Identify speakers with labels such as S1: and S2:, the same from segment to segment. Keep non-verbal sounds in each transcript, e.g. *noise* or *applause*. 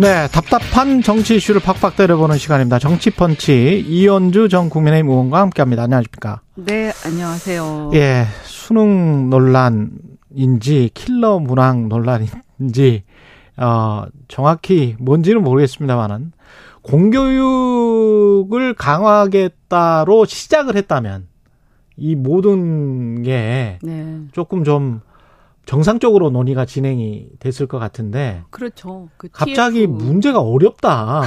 S1: 네, 답답한 정치 이슈를 팍팍 때려보는 시간입니다. 정치펀치 이현주 전 국민의힘 의원과 함께합니다. 안녕하십니까?
S2: 네, 안녕하세요.
S1: 예, 수능 논란인지 킬러 문항 논란인지 어, 정확히 뭔지는 모르겠습니다만은 공교육을 강화하겠다로 시작을 했다면 이 모든 게 네. 조금 좀 정상적으로 논의가 진행이 됐을 것 같은데.
S2: 그렇죠.
S1: 그 갑자기 TF. 문제가 어렵다.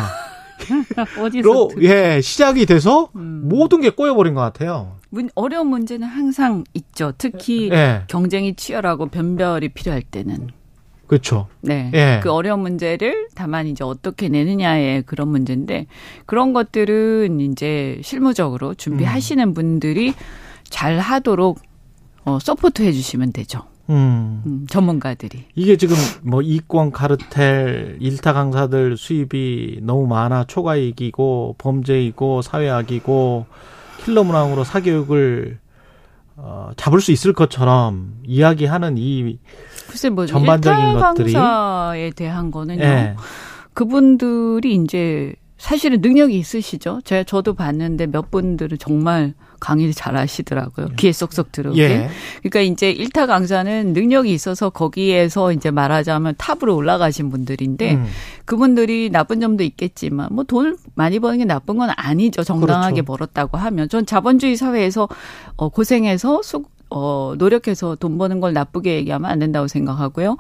S1: *laughs*
S2: 어디서
S1: 예 시작이 돼서 음. 모든 게 꼬여버린 것 같아요.
S2: 문, 어려운 문제는 항상 있죠. 특히 예. 경쟁이 치열하고 변별이 필요할 때는.
S1: 그렇죠.
S2: 네. 예. 그 어려운 문제를 다만 이제 어떻게 내느냐의 그런 문제인데 그런 것들은 이제 실무적으로 준비하시는 음. 분들이 잘 하도록 어, support 해주시면 되죠. 음. 음. 전문가들이.
S1: 이게 지금 뭐 이권 카르텔 일타 강사들 수입이 너무 많아 초과이익이고 범죄이고 사회악이고 킬러 문항으로 사교육을 어, 잡을 수 있을 것처럼 이야기하는 이 글쎄 뭐 전반적인 것들이
S2: 강사에 대한 거는요. 네. 그분들이 이제 사실은 능력이 있으시죠. 제가 저도 봤는데 몇 분들은 정말 강의를 잘 하시더라고요. 예. 귀에 쏙쏙 들어오게. 예. 그러니까 이제 일타 강사는 능력이 있어서 거기에서 이제 말하자면 탑으로 올라가신 분들인데 음. 그분들이 나쁜 점도 있겠지만 뭐 돈을 많이 버는 게 나쁜 건 아니죠. 정당하게 그렇죠. 벌었다고 하면 전 자본주의 사회에서 어 고생해서 수, 어, 노력해서 돈 버는 걸 나쁘게 얘기하면 안 된다고 생각하고요.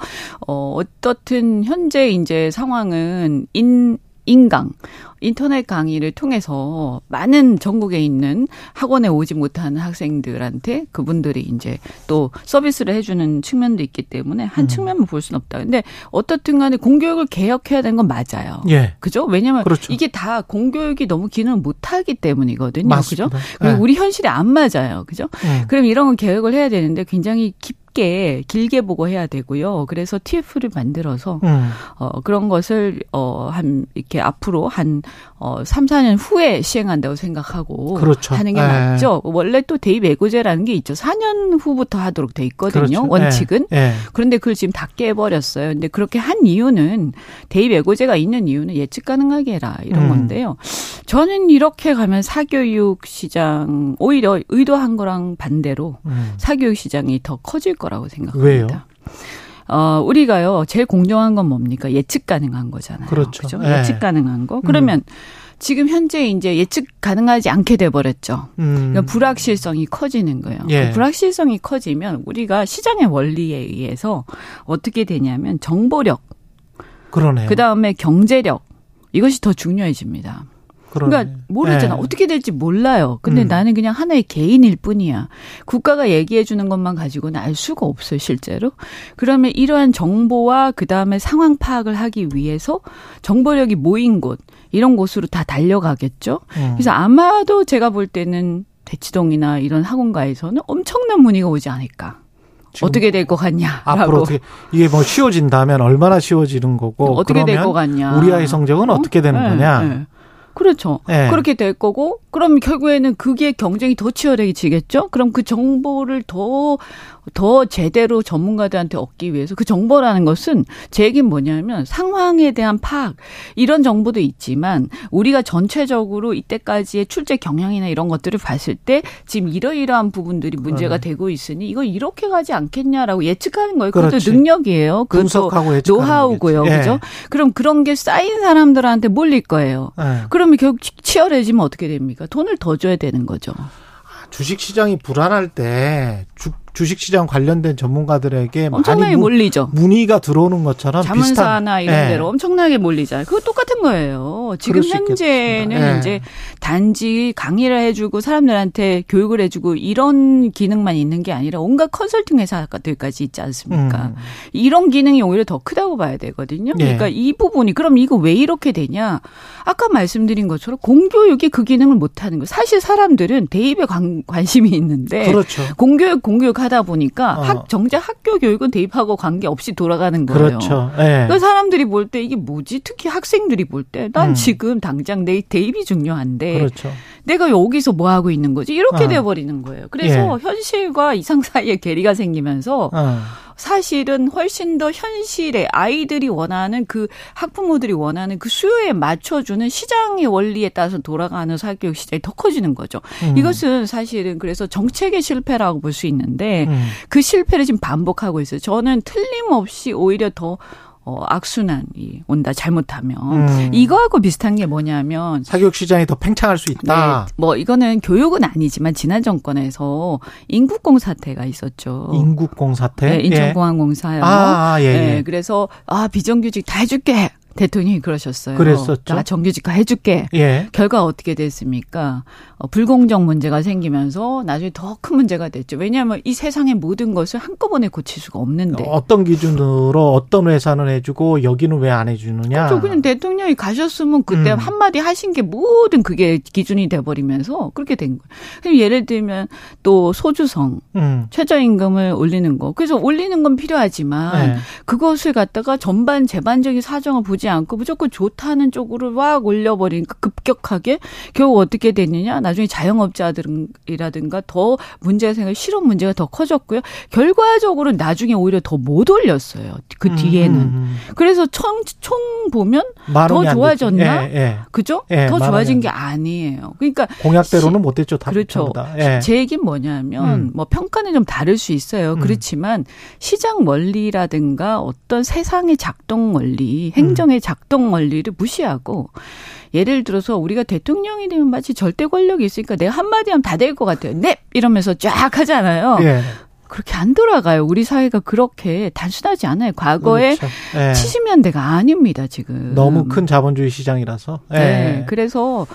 S2: 어, 어떻든 현재 이제 상황은 인, 인강, 인터넷 강의를 통해서 많은 전국에 있는 학원에 오지 못하는 학생들한테 그분들이 이제 또 서비스를 해주는 측면도 있기 때문에 한 음. 측면만 볼 수는 없다. 근데 어떻든 간에 공교육을 개혁해야 되는 건 맞아요. 예. 그죠? 왜냐면 그렇죠. 이게 다 공교육이 너무 기능을 못하기 때문이거든요. 맞습니다. 그죠? 그리고 예. 우리 현실에 안 맞아요. 그죠? 음. 그럼 이런 건 개혁을 해야 되는데 굉장히 깊 짧게 길게 보고 해야 되고요. 그래서 TF를 만들어서 음. 어 그런 것을 어 한 이렇게 앞으로 한 어 3, 4년 후에 시행한다고 생각하고 그렇죠. 하는 게 에. 네. 맞죠. 원래 또 대입 예고제라는 게 있죠. 4년 후부터 하도록 돼 있거든요. 그렇죠. 원칙은. 에. 에. 그런데 그걸 지금 다 깨버렸어요. 근데 그렇게 한 이유는 대입 예고제가 있는 이유는 예측 가능하게 해라 이런 음. 건데요. 저는 이렇게 가면 사교육 시장 오히려 의도한 거랑 반대로 음. 사교육 시장이 더 커질 거라고 생각합니다. 왜요? 어, 우리가요, 제일 공정한 건 뭡니까? 예측 가능한 거잖아요. 그렇죠. 그죠? 네. 예측 가능한 거. 그러면 음. 지금 현재 이제 예측 가능하지 않게 돼 버렸죠. 음. 그러니까 불확실성이 커지는 거예요. 예. 그 불확실성이 커지면 우리가 시장의 원리에 의해서 어떻게 되냐면 정보력, 그러네요. 그 다음에 경제력 이것이 더 중요해집니다. 그러니까 모르잖아. 네. 어떻게 될지 몰라요. 근데 음. 나는 그냥 하나의 개인일 뿐이야. 국가가 얘기해 주는 것만 가지고는 알 수가 없어요, 실제로. 그러면 이러한 정보와 그다음에 상황 파악을 하기 위해서 정보력이 모인 곳 이런 곳으로 다 달려가겠죠. 음. 그래서 아마도 제가 볼 때는 대치동이나 이런 학원가에서는 엄청난 문의가 오지 않을까. 어떻게 될 것 같냐?
S1: 앞으로 어떻게 이게 뭐 쉬워진다면 얼마나 쉬워지는 거고
S2: 어떻게 될 것 같냐?
S1: 우리 아이 성적은 어? 떻게 되는 네, 거냐? 네.
S2: 그렇죠. 네. 그렇게 될 거고, 그럼 결국에는 그게 경쟁이 더 치열해지겠죠? 그럼 그 정보를 더, 더 제대로 전문가들한테 얻기 위해서 그 정보라는 것은 제 얘기는 뭐냐면 상황에 대한 파악, 이런 정보도 있지만 우리가 전체적으로 이때까지의 출제 경향이나 이런 것들을 봤을 때 지금 이러이러한 부분들이 문제가 네. 되고 있으니 이거 이렇게 가지 않겠냐라고 예측하는 거예요. 그것도 그렇지. 능력이에요.
S1: 분석하고
S2: 노하우고요. 예. 그죠? 그럼 그런 게 쌓인 사람들한테 몰릴 거예요. 예. 그러면 결국 치열해지면 어떻게 됩니까? 돈을 더 줘야 되는 거죠.
S1: 주식 시장이 불안할 때 주, 주식시장 관련된 전문가들에게
S2: 엄청나게 몰리죠.
S1: 문의가 들어오는 것처럼
S2: 자문사나 비슷한, 이런 네. 데로 엄청나게 몰리잖아요. 그거 똑같은 거예요. 지금 현재는 네. 이제 단지 강의를 해주고 사람들한테 교육을 해주고 이런 기능만 있는 게 아니라 온갖 컨설팅 회사들까지 있지 않습니까? 음. 이런 기능이 오히려 더 크다고 봐야 되거든요. 네. 그러니까 이 부분이 그럼 이거 왜 이렇게 되냐? 아까 말씀드린 것처럼 공교육이 그 기능을 못하는 거. 사실 사람들은 대입에 관, 관심이 있는데 그렇죠. 공교육 공교육 하다 보니까 어. 학, 정작 학교 교육은 대입하고 관계없이 돌아가는 거예요.
S1: 그렇죠. 네.
S2: 그 사람들이 볼 때 이게 뭐지? 특히 학생들이 볼 때난 음. 지금 당장 내 대입이 중요한데 그렇죠. 내가 여기서 뭐 하고 있는 거지? 이렇게 어. 돼 버리는 거예요. 그래서 예. 현실과 이상 사이에 괴리가 생기면서 어. 사실은 훨씬 더 현실에 아이들이 원하는 그 학부모들이 원하는 그 수요에 맞춰주는 시장의 원리에 따라서 돌아가는 사교육 시장이 더 커지는 거죠. 음. 이것은 사실은 그래서 정책의 실패라고 볼 수 있는데 음. 그 실패를 지금 반복하고 있어요. 저는 틀림없이 오히려 더 어, 악순환이 온다 잘못하면 음. 이거하고 비슷한 게 뭐냐면
S1: 사교육 시장이 더 팽창할 수 있다.
S2: 네, 뭐 이거는 교육은 아니지만 지난 정권에서 인국공 사태가 있었죠.
S1: 인국공 사태?
S2: 네, 인천공항공사요.
S1: 아, 아, 예, 예.
S2: 네, 그래서 아 비정규직 다 해줄게. 대통령이 그러셨어요.
S1: 그랬었죠.
S2: 나 정규직화 해줄게. 예. 결과 어떻게 됐습니까? 어, 불공정 문제가 생기면서 나중에 더 큰 문제가 됐죠. 왜냐하면 이 세상의 모든 것을 한꺼번에 고칠 수가 없는데.
S1: 어떤 기준으로 어떤 회사는 해주고 여기는 왜 안 해주느냐.
S2: 그렇죠. 그냥 대통령이 가셨으면 그때 음. 한마디 하신 게 모든 그게 기준이 돼버리면서 그렇게 된 거예요. 그럼 예를 들면 또 소주성, 음. 최저임금을 올리는 거. 그래서 올리는 건 필요하지만 네. 그것을 갖다가 전반 재반적인 사정을 보지 않고 무조건 좋다는 쪽으로 막 올려버리니까 급격하게 결국 어떻게 됐느냐. 나중에 자영업자들이라든가 더 문제가 생겨 실업 문제가 더 커졌고요. 결과적으로 나중에 오히려 더 못 올렸어요. 그 음, 뒤에는. 음, 음. 그래서 총, 총 보면 더 좋아졌나? 예, 예. 그죠? 예, 더 좋아진 게 아니에요. 그러니까
S1: 공약대로는 못 됐죠.
S2: 그렇죠. 예. 제 얘기는 뭐냐면 음. 뭐 평가는 좀 다를 수 있어요. 음. 그렇지만 시장 원리라든가 어떤 세상의 작동 원리, 행정 의 작동 원리를 무시하고 예를 들어서 우리가 대통령이 되면 마치 절대 권력이 있으니까 내가 한마디 하면 다 될 것 같아요. 넵! 이러면서 쫙 하잖아요. 예. 그렇게 안 돌아가요. 우리 사회가 그렇게 단순하지 않아요. 과거에 그렇죠. 네. 70년대가 아닙니다, 지금.
S1: 너무 큰 자본주의 시장이라서.
S2: 네. 네. 그래서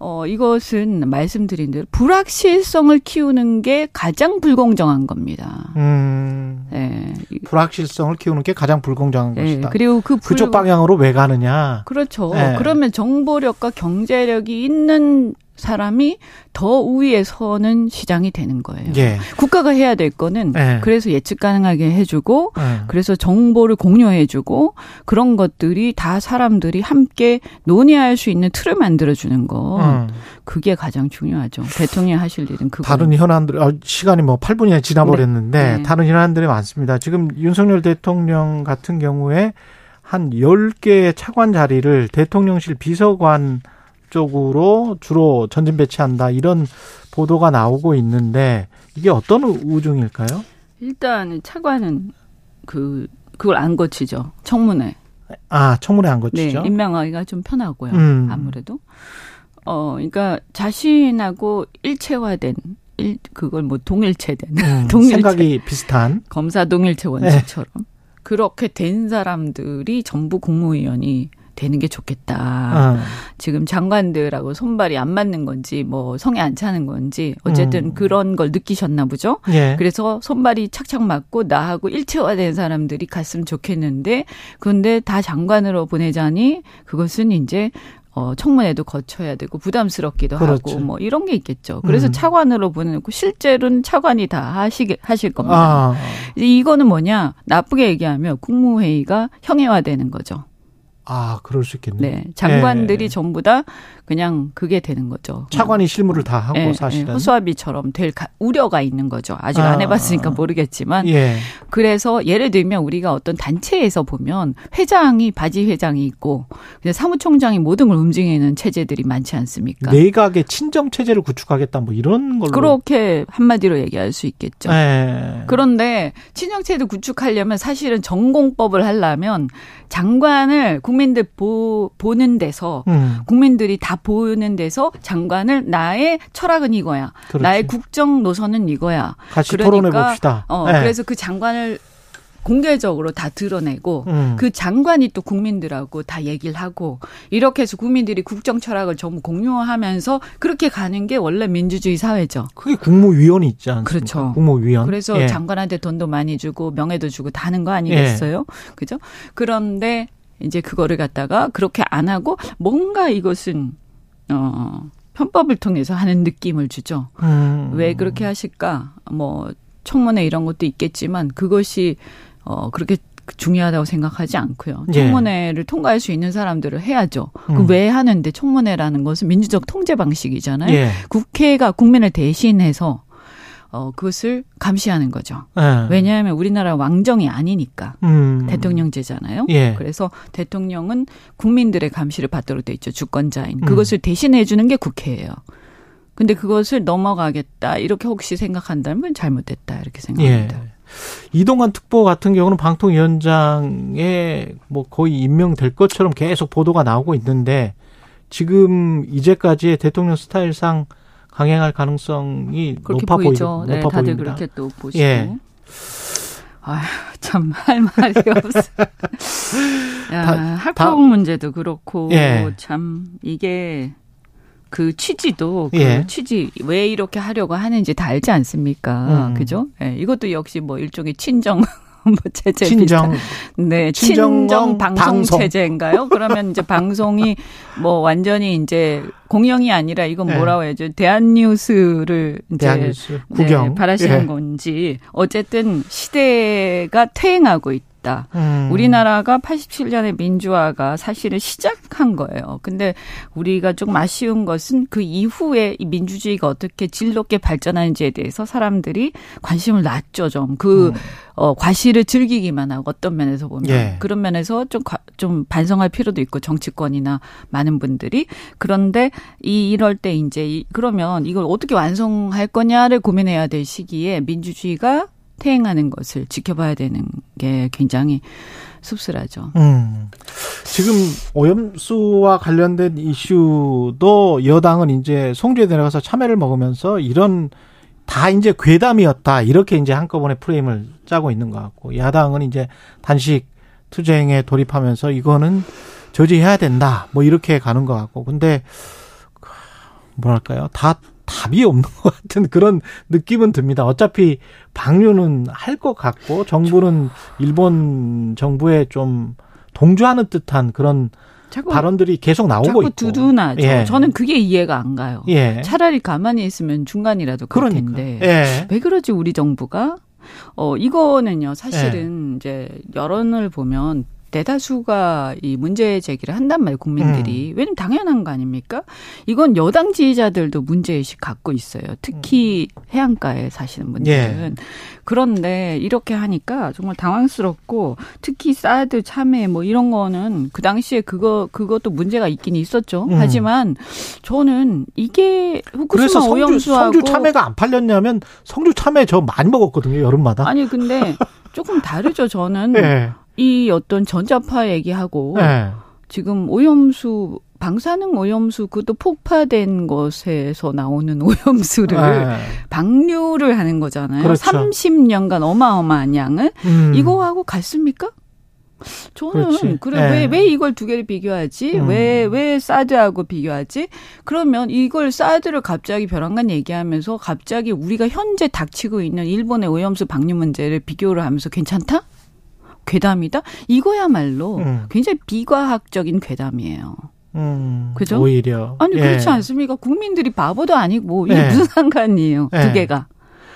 S2: 어 이것은 말씀드린 대로 불확실성을 키우는 게 가장 불공정한 겁니다. 음.
S1: 네. 불확실성을 키우는 게 가장 불공정한 네. 것이다.
S2: 그리고 그
S1: 불... 그쪽 방향으로 왜 가느냐?
S2: 그렇죠. 네. 그러면 정보력과 경제력이 있는 사람이 더 우위에 서는 시장이 되는 거예요. 예. 국가가 해야 될 거는 예. 그래서 예측 가능하게 해주고 예. 그래서 정보를 공유해주고 그런 것들이 다 사람들이 함께 논의할 수 있는 틀을 만들어주는 거 음. 그게 가장 중요하죠. 대통령이 하실 일은 그거.
S1: 다른 현안들 아, 시간이 뭐 8분이 지나버렸는데 네. 다른 현안들이 많습니다. 지금 윤석열 대통령 같은 경우에 한 10개의 차관 자리를 대통령실 비서관 쪽으로 주로 전진 배치한다 이런 보도가 나오고 있는데 이게 어떤 우중일까요?
S2: 일단 차관은 그 그걸 안 거치죠 청문회.
S1: 아 청문회 안 거치죠.
S2: 네, 임명하기가 좀 편하고요. 음. 아무래도 어 그러니까 자신하고 일체화된 일 그걸 뭐 동일체된
S1: 음, *laughs* 동일체 생각이 비슷한
S2: 검사 동일체 원칙처럼 네. 그렇게 된 사람들이 전부 국무위원이 되는 게 좋겠다. 어. 지금 장관들하고 손발이 안 맞는 건지 뭐 성에 안 차는 건지 어쨌든 음. 그런 걸 느끼셨나 보죠. 예. 그래서 손발이 착착 맞고 나하고 일체화된 사람들이 갔으면 좋겠는데 그런데 다 장관으로 보내자니 그것은 이제 어, 청문회도 거쳐야 되고 부담스럽기도 그렇죠. 하고 뭐 이런 게 있겠죠. 그래서 음. 차관으로 보내놓고 실제로는 차관이 다 하시게 하실 겁니다. 아. 이거는 뭐냐 나쁘게 얘기하면 국무회의가 형해화되는 거죠.
S1: 아, 그럴 수 있겠네요. 네.
S2: 장관들이 네. 전부 다 그냥 그게 되는 거죠.
S1: 차관이 실무를 다 하고 네, 사실은
S2: 허수아비처럼 될 우려가 있는 거죠. 아직 아, 안 해봤으니까 모르겠지만 예. 그래서 예를 들면 우리가 어떤 단체에서 보면 회장이 바지 회장이 있고 사무총장이 모든 걸 움직이는 체제들이 많지 않습니까?
S1: 내각의 친정 체제를 구축하겠다 뭐 이런 걸로
S2: 그렇게 한마디로 얘기할 수 있겠죠. 예. 그런데 친정 체제 구축하려면 사실은 전공법을 하려면 장관을 국민들 보, 보는 데서 음. 국민들이 다 보는 데서 장관을 나의 철학은 이거야. 그렇지. 나의 국정 노선은 이거야.
S1: 같이 그러니까, 토론해 봅시다.
S2: 어, 네. 그래서 그 장관을 공개적으로 다 드러내고 음. 그 장관이 또 국민들하고 다 얘기를 하고 이렇게 해서 국민들이 국정 철학을 전부 공유하면서 그렇게 가는 게 원래 민주주의 사회죠.
S1: 그게 국무위원이 있지 않습니까?
S2: 그렇죠.
S1: 국무위원.
S2: 그래서 예. 장관한테 돈도 많이 주고 명예도 주고 다 하는 거 아니겠어요? 예. 그죠? 그런데 이제 그거를 갖다가 그렇게 안 하고 뭔가 이것은 어 편법을 통해서 하는 느낌을 주죠. 음. 왜 그렇게 하실까? 뭐 청문회 이런 것도 있겠지만 그것이 어 그렇게 중요하다고 생각하지 않고요. 예. 청문회를 예. 통과할 수 있는 사람들을 해야죠. 그 음. 그왜 하는데 청문회라는 것은 민주적 통제 방식이잖아요. 예. 국회가 국민을 대신해서 어 그것을 감시하는 거죠. 예. 왜냐하면 우리나라 왕정이 아니니까 음. 대통령제잖아요. 예. 그래서 대통령은 국민들의 감시를 받도록 돼 있죠. 주권자인 음. 그것을 대신해 주는 게 국회예요. 근데 그것을 넘어가겠다 이렇게 혹시 생각한다면 잘못됐다 이렇게 생각합니다. 예.
S1: 이동관 특보 같은 경우는 방통위원장에 뭐 거의 임명될 것처럼 계속 보도가 나오고 있는데 지금 이제까지의 대통령 스타일상 강행할 가능성이 높아 보이죠.
S2: 네, 높아 다들 보입니다. 그렇게 또 보시고. 예. 아휴, 참, *laughs* 할 말이 없어. 야, 학폭 문제도 그렇고, 예. 참, 이게, 그 취지도 그 예. 취지 왜 이렇게 하려고 하는지 다 알지 않습니까? 음. 그죠? 예, 이것도 역시 뭐 일종의 친정 *laughs* 뭐 체제 친정 비슷한. 네 친정, 방송, 방송, 체제인가요? 그러면 이제 방송이 뭐 완전히 이제 공영이 아니라 이건 네. 뭐라고 해야죠? 대한뉴스를 이제 대한뉴스. 구경 네, 바라시는 예. 건지 어쨌든 시대가 퇴행하고 있다. 있다. 음. 우리나라가 87년의 민주화가 사실은 시작한 거예요. 근데 우리가 조금 아쉬운 것은 그 이후에 이 민주주의가 어떻게 질 높게 발전하는지에 대해서 사람들이 관심을 놨죠, 좀. 그, 음. 어, 과실을 즐기기만 하고 어떤 면에서 보면. 예. 그런 면에서 좀, 좀 반성할 필요도 있고 정치권이나 많은 분들이. 그런데 이, 이럴 때 이제 이, 그러면 이걸 어떻게 완성할 거냐를 고민해야 될 시기에 민주주의가 퇴행하는 것을 지켜봐야 되는 게 굉장히 씁쓸하죠. 음.
S1: 지금 오염수와 관련된 이슈도 여당은 이제 송주에 내려가서 참여를 먹으면서 이런 다 이제 괴담이었다 이렇게 이제 한꺼번에 프레임을 짜고 있는 것 같고 야당은 이제 단식 투쟁에 돌입하면서 이거는 저지해야 된다 뭐 이렇게 가는 것 같고 근데 뭐랄까요 다 답이 없는 것 같은 그런 느낌은 듭니다. 어차피 방류는 할 것 같고 정부는 일본 정부에 좀 동조하는 듯한 그런 자꾸, 발언들이 계속 나오고 자꾸 있고.
S2: 두둔하죠. 예. 저는 그게 이해가 안 가요. 예. 차라리 가만히 있으면 중간이라도 그럴 그러니까. 텐데 예. 왜 그러지 우리 정부가? 어 이거는요 사실은 예. 이제 여론을 보면 대다수가 이 문제 제기를 한단 말이에요, 국민들이. 음. 왜냐면 당연한 거 아닙니까? 이건 여당 지지자들도 문제의식 갖고 있어요. 특히 음. 해안가에 사시는 분들은. 예. 그런데 이렇게 하니까 정말 당황스럽고 특히 사드 참여 뭐 이런 거는 그 당시에 그거, 그것도 문제가 있긴 있었죠. 음. 하지만 저는 이게
S1: 후쿠시마 오염수하고. 성주 참외가 안 팔렸냐면 성주 참외 저 많이 먹었거든요, 여름마다.
S2: 아니, 근데 조금 다르죠, 저는. *laughs* 예. 이 어떤 전자파 얘기하고 네. 지금 오염수 방사능 오염수 그것도 폭파된 것에서 나오는 *laughs* 오염수를 네. 방류를 하는 거잖아요. 그렇죠. 30년간 어마어마한 양을 음. 이거하고 같습니까? 저는 그래 네. 왜왜 이걸 두 개를 비교하지? 왜왜 음. 왜 사드하고 비교하지? 그러면 이걸 사드를 갑자기 벼랑간 얘기하면서 갑자기 우리가 현재 닥치고 있는 일본의 오염수 방류 문제를 비교를 하면서 괜찮다? 괴담이다? 이거야말로 음. 굉장히 비과학적인 괴담이에요.
S1: 음, 그죠? 오히려.
S2: 아니, 예. 그렇지 않습니까? 국민들이 바보도 아니고, 이게 예. 무슨 상관이에요, 예. 두 개가.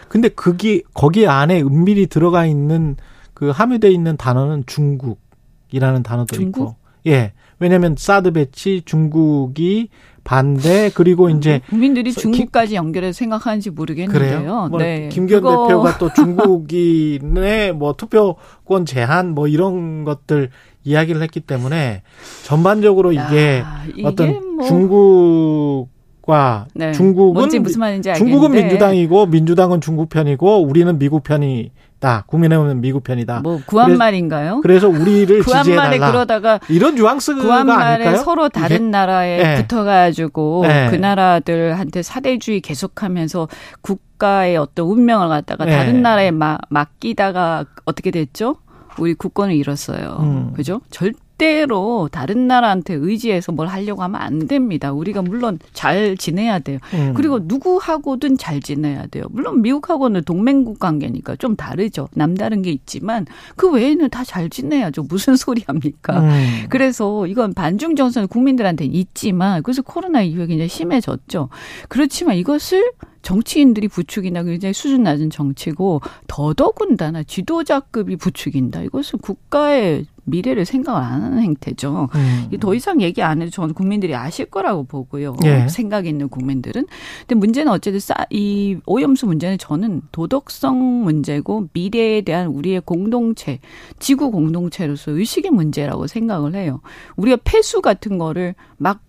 S1: 근데 그기, 거기 안에 은밀히 들어가 있는 그 함유돼 있는 단어는 중국이라는 단어도 중국? 있고. 예. 왜냐면 사드 배치 중국이 반대 그리고 이제
S2: 국민들이 중국까지 연결해서 생각하는지 모르겠는데요.
S1: 뭐 네. 김기현 그거... 대표가 또 *laughs* 중국인의 뭐 투표권 제한 뭐 이런 것들 이야기를 했기 때문에 전반적으로 이게 야, 어떤 뭐... 중국 과 네. 중국은
S2: 무슨 말인지
S1: 알겠는데. 중국은 민주당이고 민주당은 중국 편이고 우리는 미국 편이 다. 국민의힘은 미국 편이다.
S2: 뭐 구한 그래서, 말인가요?
S1: 그래서 우리를 *laughs* 지지해 달라.
S2: 그러다가
S1: 이런 뉘앙스가
S2: 구한 말에
S1: 아닐까요?
S2: 서로 다른 이게? 나라에 네. 붙어가지고 네. 그 나라들한테 사대주의 계속하면서 국가의 어떤 운명을 갖다가 네. 다른 나라에 마, 맡기다가 어떻게 됐죠? 우리 국권을 잃었어요. 음. 그죠? 절 절대로 다른 나라한테 의지해서 뭘 하려고 하면 안 됩니다. 우리가 물론 잘 지내야 돼요. 음. 그리고 누구하고든 잘 지내야 돼요. 물론 미국하고는 동맹국 관계니까 좀 다르죠. 남다른 게 있지만 그 외에는 다 잘 지내야죠. 무슨 *laughs* 소리 합니까? 음. 그래서 이건 반중 정서는 국민들한테는 있지만 그래서 코로나 이후에 굉장히 심해졌죠. 그렇지만 이것을 정치인들이 부추기나 굉장히 수준 낮은 정치고 더더군다나 지도자급이 부추긴다. 이것은 국가의 미래를 생각을 안 하는 행태죠. 음. 더 이상 얘기 안 해도 저는 국민들이 아실 거라고 보고요. 예. 생각 있는 국민들은. 근데 문제는 어쨌든 싸, 이 오염수 문제는 저는 도덕성 문제고 미래에 대한 우리의 공동체, 지구 공동체로서 의식의 문제라고 생각을 해요. 우리가 폐수 같은 거를 막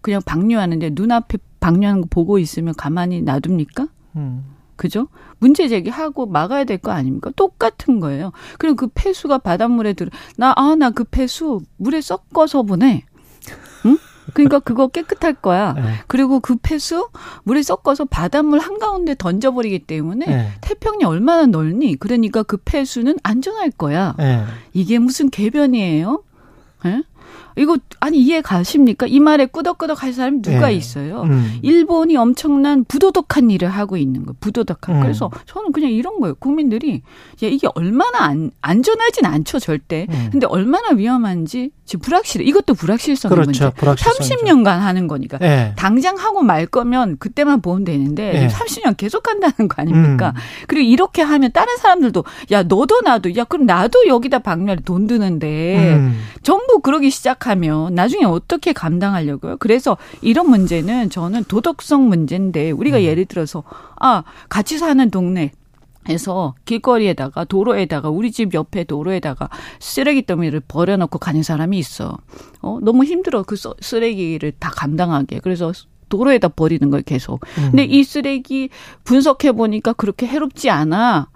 S2: 그냥 방류하는데 눈앞에 방류하는 거 보고 있으면 가만히 놔둡니까? 음. 그죠? 문제 제기하고 막아야 될 거 아닙니까? 똑같은 거예요. 그리고 그 폐수가 바닷물에 들어 나 아 나 그 폐수 물에 섞어서 보내. 응? 그러니까 그거 깨끗할 거야. 네. 그리고 그 폐수 물에 섞어서 바닷물 한가운데 던져버리기 때문에 네. 태평이 얼마나 넓니? 그러니까 그 폐수는 안전할 거야. 네. 이게 무슨 개변이에요? 예? 이거 아니 이해 가십니까? 이 말에 끄덕끄덕 할 사람이 누가 네. 있어요? 음. 일본이 엄청난 부도덕한 일을 하고 있는 거예요. 부도덕한. 음. 그래서 저는 그냥 이런 거예요. 국민들이 야, 이게 얼마나 안, 안전하진 않죠, 절대. 음. 근데 얼마나 위험한지 지금 불확실해. 이것도 불확실성의 그렇죠. 문제. 불확실성이죠. 30년간 하는 거니까. 네. 당장 하고 말 거면 그때만 보면 되는데 네. 30년 계속 한다는 거 아닙니까? 음. 그리고 이렇게 하면 다른 사람들도 야 너도 나도 야 그럼 나도 여기다 박멸 돈 드는데 음. 전부 그러기 시작 하면 나중에 어떻게 감당하려고요? 그래서 이런 문제는 저는 도덕성 문제인데 우리가 음. 예를 들어서 아 같이 사는 동네 해서 길거리에다가 도로에다가 우리 집 옆에 도로에다가 쓰레기 더미를 버려놓고 가는 사람이 있어. 어 너무 힘들어 그 쓰레기를 다 감당하게. 그래서 도로에다 버리는 걸 계속. 음. 근데 이 쓰레기 분석해 보니까 그렇게 해롭지 않아.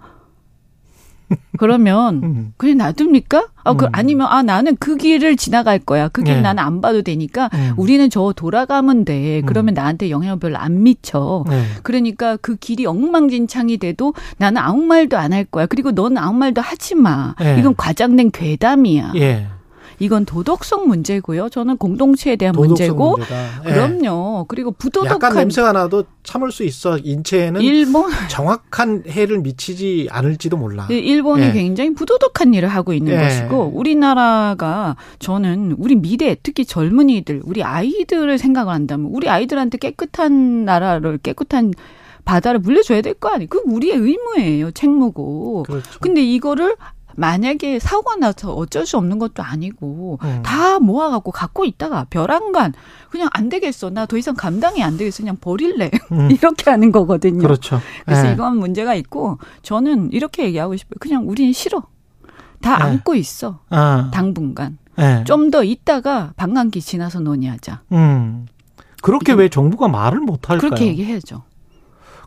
S2: 그러면 음. 그냥 놔둡니까? 아, 그 음. 아니면 아 나는 그 길을 지나갈 거야. 그길 네. 나는 안 봐도 되니까 음. 우리는 저 돌아가면 돼. 그러면 음. 나한테 영향을 별로 안 미쳐. 네. 그러니까 그 길이 엉망진창이 돼도 나는 아무 말도 안 할 거야. 그리고 너는 아무 말도 하지 마. 네. 이건 과장된 괴담이야. 예. 이건 도덕성 문제고요. 저는 공동체에 대한 문제고. 예. 그럼요. 그리고 부도덕한
S1: 약간 냄새가 나도 참을 수 있어. 인체에는 일본 *laughs* 정확한 해를 미치지 않을지도 몰라.
S2: 네, 일본이 예. 굉장히 부도덕한 일을 하고 있는 예. 것이고 우리나라가 저는 우리 미래 특히 젊은이들, 우리 아이들을 생각을 한다면 우리 아이들한테 깨끗한 나라를 깨끗한 바다를 물려줘야 될 거 아니에요. 그 우리의 의무예요. 책무고. 그렇죠. 근데 이거를 만약에 사고가 나서 어쩔 수 없는 것도 아니고 음. 다 모아갖고 갖고 있다가 벼랑간 그냥 안 되겠어 나 더 이상 감당이 안 되겠어 그냥 버릴래 음. *laughs* 이렇게 하는 거거든요.
S1: 그렇죠.
S2: 그래서 네. 이건 문제가 있고 저는 이렇게 얘기하고 싶어요. 그냥 우리는 싫어. 다 네. 안고 있어. 아. 당분간. 네. 좀더 있다가 방광기 지나서 논의하자. 음.
S1: 그렇게 왜 정부가 말을 못 할까요?
S2: 그렇게 얘기해야죠.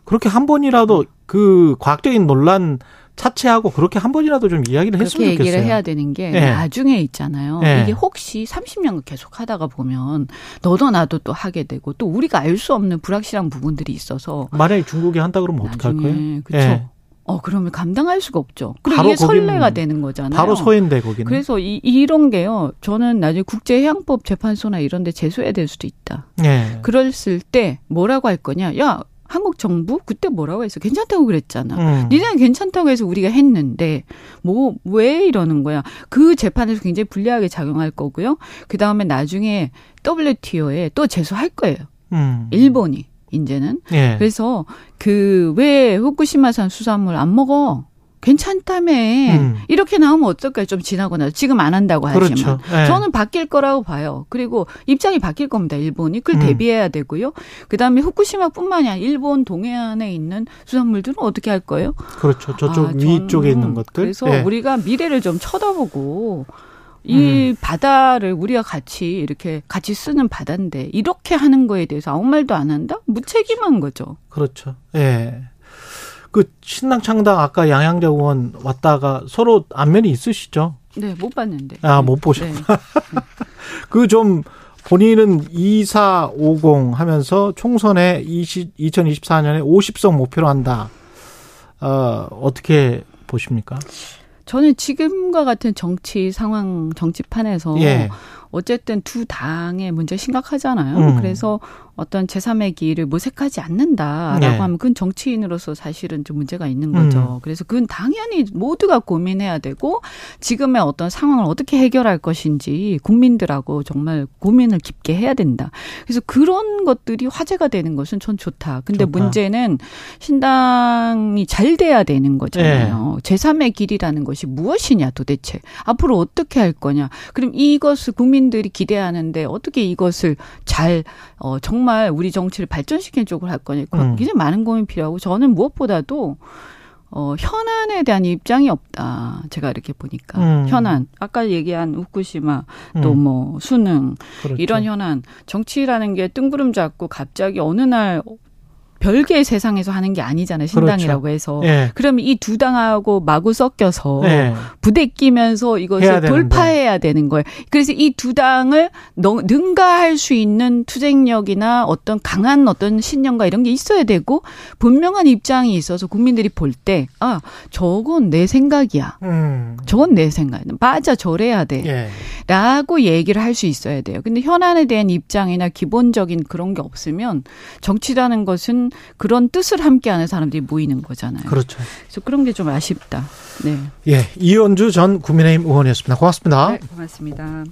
S1: 그렇게 한 번이라도 그 과학적인 논란 차치하고 그렇게 한 번이라도 좀 이야기를 했으면 좋겠어요.
S2: 얘기를 해야 되는 게 네. 나중에 있잖아요. 네. 이게 혹시 30년 계속 하다가 보면 너도 나도 또 하게 되고 또 우리가 알 수 없는 불확실한 부분들이 있어서
S1: 만약에 중국이 한다 그러면 어떡할 거예요?
S2: 그렇죠. 네. 어, 그러면 감당할 수가 없죠. 그리고 이게 선례가 되는 거잖아요.
S1: 바로 소인데, 거기는.
S2: 그래서 이, 이런 게요, 저는 나중에 국제해양법 재판소나 이런 데 제소해야 될 수도 있다. 네. 그랬을 때 뭐라고 할 거냐. 야, 한국 정부 그때 뭐라고 했어? 괜찮다고 그랬잖아. 음. 니네는 괜찮다고 해서 우리가 했는데 뭐 왜 이러는 거야? 그 재판에서 굉장히 불리하게 작용할 거고요. 그 다음에 나중에 WTO에 또 제소할 거예요. 음. 일본이 이제는. 예. 그래서 그 왜 후쿠시마산 수산물 안 먹어? 괜찮다며 음. 이렇게 나오면 어떨까요? 좀 지나고 나서 지금 안 한다고 하지만 그렇죠. 네. 저는 바뀔 거라고 봐요. 그리고 입장이 바뀔 겁니다. 일본이 그걸 음. 대비해야 되고요. 그다음에 후쿠시마뿐만이 아니라 일본 동해안에 있는 수산물들은 어떻게 할 거예요?
S1: 그렇죠. 저쪽 아, 위쪽에 있는 것들.
S2: 그래서 네. 우리가 미래를 좀 쳐다보고 이 음. 바다를 우리가 같이 이렇게 같이 쓰는 바다인데 이렇게 하는 거에 대해서 아무 말도 안 한다? 무책임한 거죠.
S1: 그렇죠. 예. 그 신당 창당 아까 양양대 의원 왔다가 서로 안면이 있으시죠?
S2: 네, 못 봤는데.
S1: 아, 못 보셨구나. 네. *laughs* 그좀 본인은 2450 하면서 총선에 20, 2024년에 50석 목표로 한다. 어, 어떻게 보십니까?
S2: 저는 지금과 같은 정치 상황, 정치판에서 예. 어쨌든 두 당의 문제 심각하잖아요. 음. 그래서 어떤 제3의 길을 모색하지 않는다라고 네. 하면 그건 정치인으로서 사실은 좀 문제가 있는 거죠. 음. 그래서 그건 당연히 모두가 고민해야 되고 지금의 어떤 상황을 어떻게 해결할 것인지 국민들하고 정말 고민을 깊게 해야 된다. 그래서 그런 것들이 화제가 되는 것은 전 좋다. 근데 좋다. 문제는 신당이 잘 돼야 되는 거잖아요. 네. 제3의 길이라는 것이 무엇이냐 도대체. 앞으로 어떻게 할 거냐. 그럼 이것을 국민 들이 기대하는데 어떻게 이것을 잘 어, 정말 우리 정치를 발전시키는 쪽으로 할 거냐. 음. 굉장히 많은 고민이 필요하고 저는 무엇보다도 어, 현안에 대한 입장이 없다. 제가 이렇게 보니까. 음. 현안. 아까 얘기한 우쿠시마, 또뭐 음. 뭐 수능, 그렇죠. 이런 현안. 정치라는 게 뜬구름 잡고 갑자기 어느 날 별개의 세상에서 하는 게 아니잖아요. 신당이라고 그렇죠. 해서. 예. 그러면 이 두 당하고 마구 섞여서 예. 부대 끼면서 이것을 돌파해야 되는 거예요. 그래서 이 두 당을 능가할 수 있는 투쟁력이나 어떤 강한 어떤 신념과 이런 게 있어야 되고 분명한 입장이 있어서 국민들이 볼 때 아, 저건 내 생각이야. 음. 저건 내 생각이야. 맞아, 저래야 돼. 예. 라고 얘기를 할 수 있어야 돼요. 근데 현안에 대한 입장이나 기본적인 그런 게 없으면 정치라는 것은 그런 뜻을 함께하는 사람들이 모이는 거잖아요.
S1: 그렇죠.
S2: 그래서 그런 게 좀 아쉽다. 네.
S1: 예, 이현주 전 국민의힘 의원이었습니다. 고맙습니다.
S2: 네, 고맙습니다.